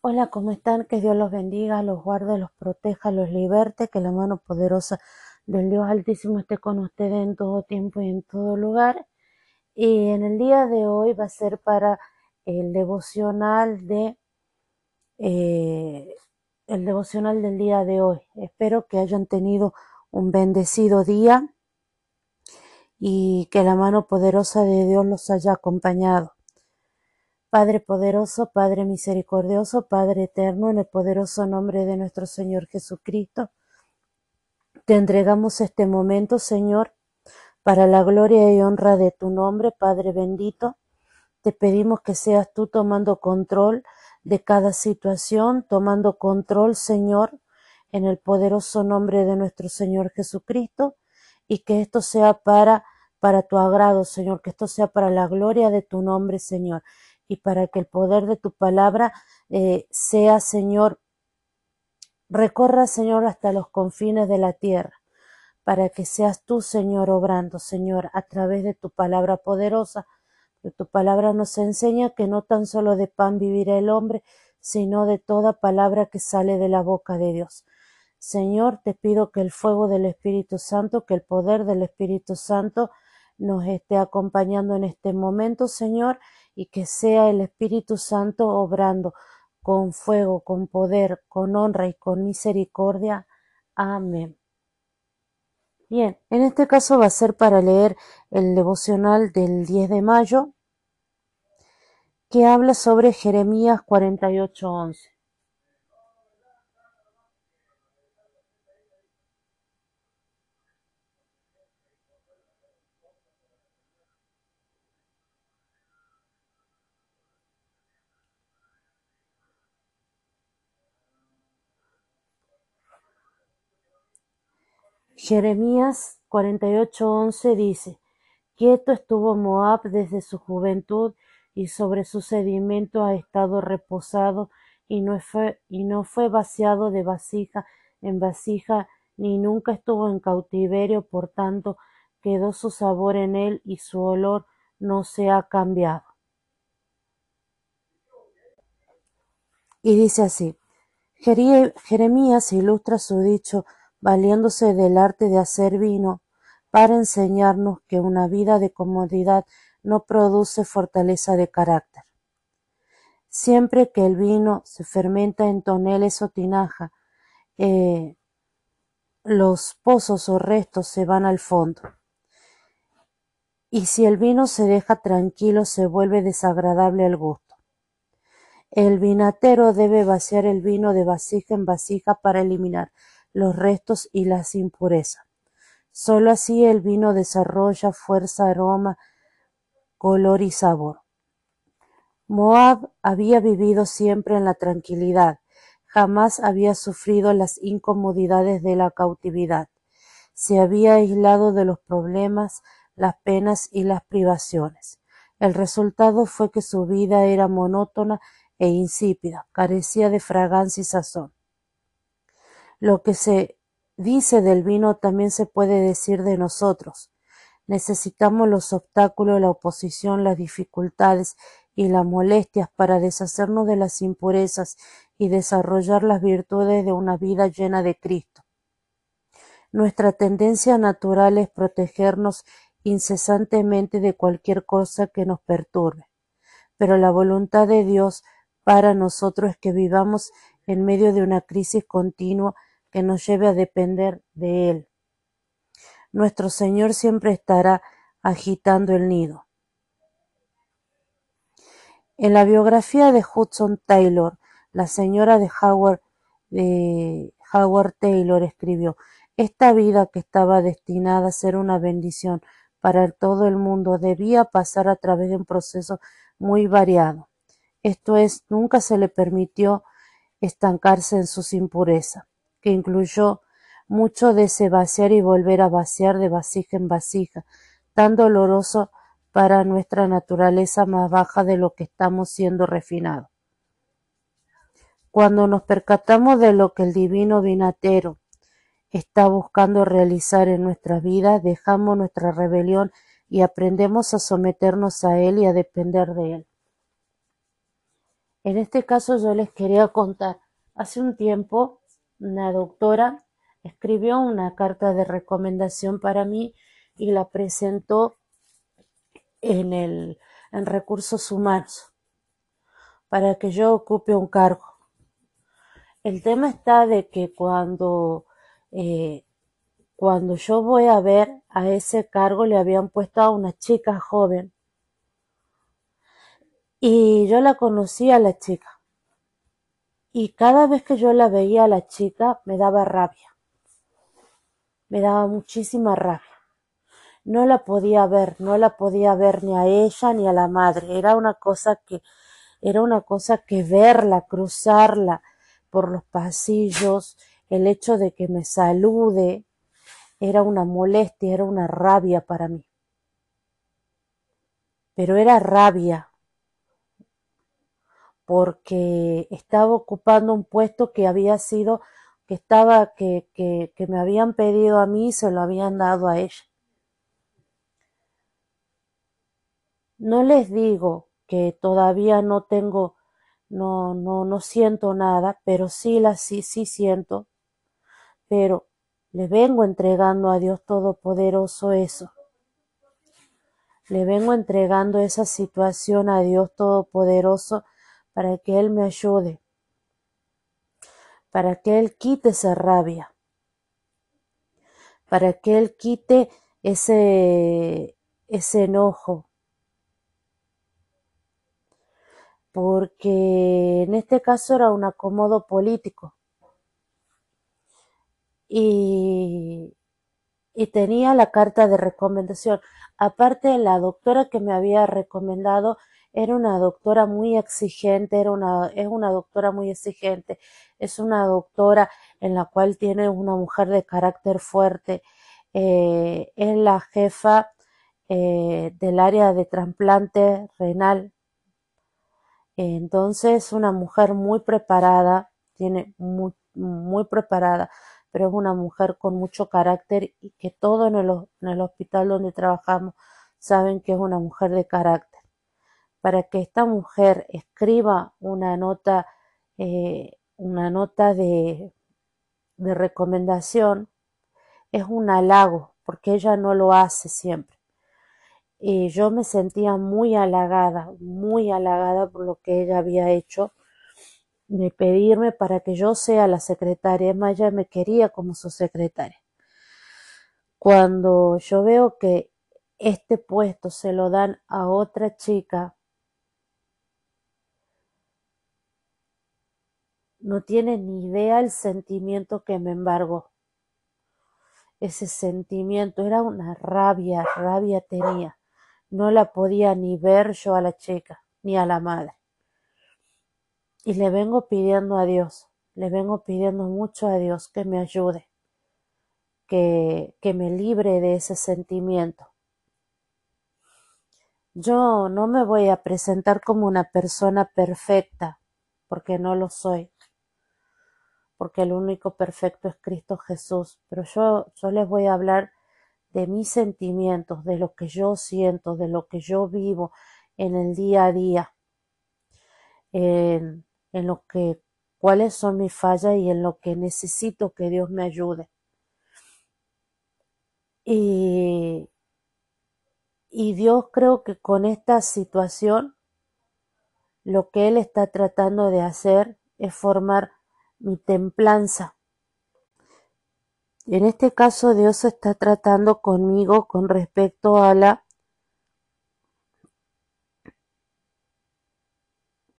Hola, ¿cómo están? Que Dios los bendiga, los guarde, los proteja, los liberte, que la mano poderosa del Dios Altísimo esté con ustedes en todo tiempo y en todo lugar. Y en el día de hoy va a ser para el devocional de eh, el devocional del día de hoy. Espero que hayan tenido un bendecido día y que la mano poderosa de Dios los haya acompañado. Padre poderoso, Padre misericordioso, Padre eterno, en el poderoso nombre de nuestro Señor Jesucristo, te entregamos este momento, Señor, para la gloria y honra de tu nombre, Padre bendito. Te pedimos que seas tú tomando control de cada situación, tomando control, Señor, en el poderoso nombre de nuestro Señor Jesucristo, y que esto sea para para tu agrado, Señor, que esto sea para la gloria de tu nombre, Señor, y para que el poder de tu palabra eh, sea, Señor, recorra, Señor, hasta los confines de la tierra, para que seas tú, Señor, obrando, Señor, a través de tu palabra poderosa. Que tu palabra nos enseña que no tan solo de pan vivirá el hombre, sino de toda palabra que sale de la boca de Dios. Señor, te pido que el fuego del Espíritu Santo, que el poder del Espíritu Santo nos esté acompañando en este momento, Señor, y que sea el Espíritu Santo obrando con fuego, con poder, con honra y con misericordia. Amén. Bien, en este caso va a ser para leer el devocional del 10 de mayo, que habla sobre Jeremías 48:11. Jeremías 48:11 dice, Quieto estuvo Moab desde su juventud y sobre su sedimento ha estado reposado y no fue, y no fue vaciado de vasija en vasija, ni nunca estuvo en cautiverio, por tanto quedó su sabor en él y su olor no se ha cambiado. Y dice así, Jeremías ilustra su dicho valiéndose del arte de hacer vino, para enseñarnos que una vida de comodidad no produce fortaleza de carácter. Siempre que el vino se fermenta en toneles o tinaja, eh, los pozos o restos se van al fondo. Y si el vino se deja tranquilo, se vuelve desagradable al gusto. El vinatero debe vaciar el vino de vasija en vasija para eliminar los restos y las impurezas. Solo así el vino desarrolla fuerza, aroma, color y sabor. Moab había vivido siempre en la tranquilidad, jamás había sufrido las incomodidades de la cautividad, se había aislado de los problemas, las penas y las privaciones. El resultado fue que su vida era monótona e insípida, carecía de fragancia y sazón. Lo que se dice del vino también se puede decir de nosotros. Necesitamos los obstáculos, la oposición, las dificultades y las molestias para deshacernos de las impurezas y desarrollar las virtudes de una vida llena de Cristo. Nuestra tendencia natural es protegernos incesantemente de cualquier cosa que nos perturbe, pero la voluntad de Dios para nosotros es que vivamos en medio de una crisis continua que nos lleve a depender de Él. Nuestro Señor siempre estará agitando el nido. En la biografía de Hudson Taylor, la señora de Howard, Taylor escribió, esta vida que estaba destinada a ser una bendición para todo el mundo debía pasar a través de un proceso muy variado. Esto es, nunca se le permitió estancarse en sus impurezas incluyó mucho de ese vaciar y volver a vaciar de vasija en vasija, tan doloroso para nuestra naturaleza más baja de lo que estamos siendo refinados. Cuando nos percatamos de lo que el divino vinatero está buscando realizar en nuestra vida, dejamos nuestra rebelión y aprendemos a someternos a Él y a depender de Él. En este caso yo les quería contar, hace un tiempo una doctora escribió una carta de recomendación para mí y la presentó en, el, en recursos humanos para que yo ocupe un cargo. El tema está de que cuando, eh, cuando yo voy a ver a ese cargo le habían puesto a una chica joven y yo la conocí a la chica. Y cada vez que yo la veía a la chica me daba rabia. Me daba muchísima rabia. No la podía ver, no la podía ver ni a ella ni a la madre. Era una cosa que, era una cosa que verla, cruzarla por los pasillos, el hecho de que me salude, era una molestia, era una rabia para mí. Pero era rabia, porque estaba ocupando un puesto que había sido, que estaba, que, que, me habían pedido a mí y se lo habían dado a ella. No les digo que todavía no tengo, no, no, no siento nada, pero sí la sí, sí siento, pero le vengo entregando a Dios Todopoderoso eso. Le vengo entregando esa situación a Dios Todopoderoso para que Él me ayude, para que Él quite esa rabia, para que Él quite ese, ese enojo. Porque en este caso era un acomodo político. Y, y tenía la carta de recomendación. Aparte, la doctora que me había recomendado era una doctora muy exigente, era una, es una doctora muy exigente, es una doctora en la cual tiene una mujer de carácter fuerte, eh, es la jefa eh, del área de trasplante renal. Entonces, una mujer muy preparada, tiene muy, muy preparada, pero es una mujer con mucho carácter y que todo en el, en el hospital donde trabajamos saben que es una mujer de carácter para que esta mujer escriba una nota, eh, una nota de, de recomendación, es un halago, porque ella no lo hace siempre. Y yo me sentía muy halagada, muy halagada por lo que ella había hecho, de pedirme para que yo sea la secretaria. Más, ella me quería como su secretaria. Cuando yo veo que este puesto se lo dan a otra chica No tiene ni idea el sentimiento que me embargó. Ese sentimiento era una rabia, rabia tenía. No la podía ni ver yo a la chica, ni a la madre. Y le vengo pidiendo a Dios, le vengo pidiendo mucho a Dios que me ayude, que, que me libre de ese sentimiento. Yo no me voy a presentar como una persona perfecta, porque no lo soy porque el único perfecto es Cristo Jesús. Pero yo, yo les voy a hablar de mis sentimientos, de lo que yo siento, de lo que yo vivo en el día a día, en, en lo que, cuáles son mis fallas y en lo que necesito que Dios me ayude. Y, y Dios creo que con esta situación lo que Él está tratando de hacer es formar mi templanza. En este caso Dios está tratando conmigo con respecto a la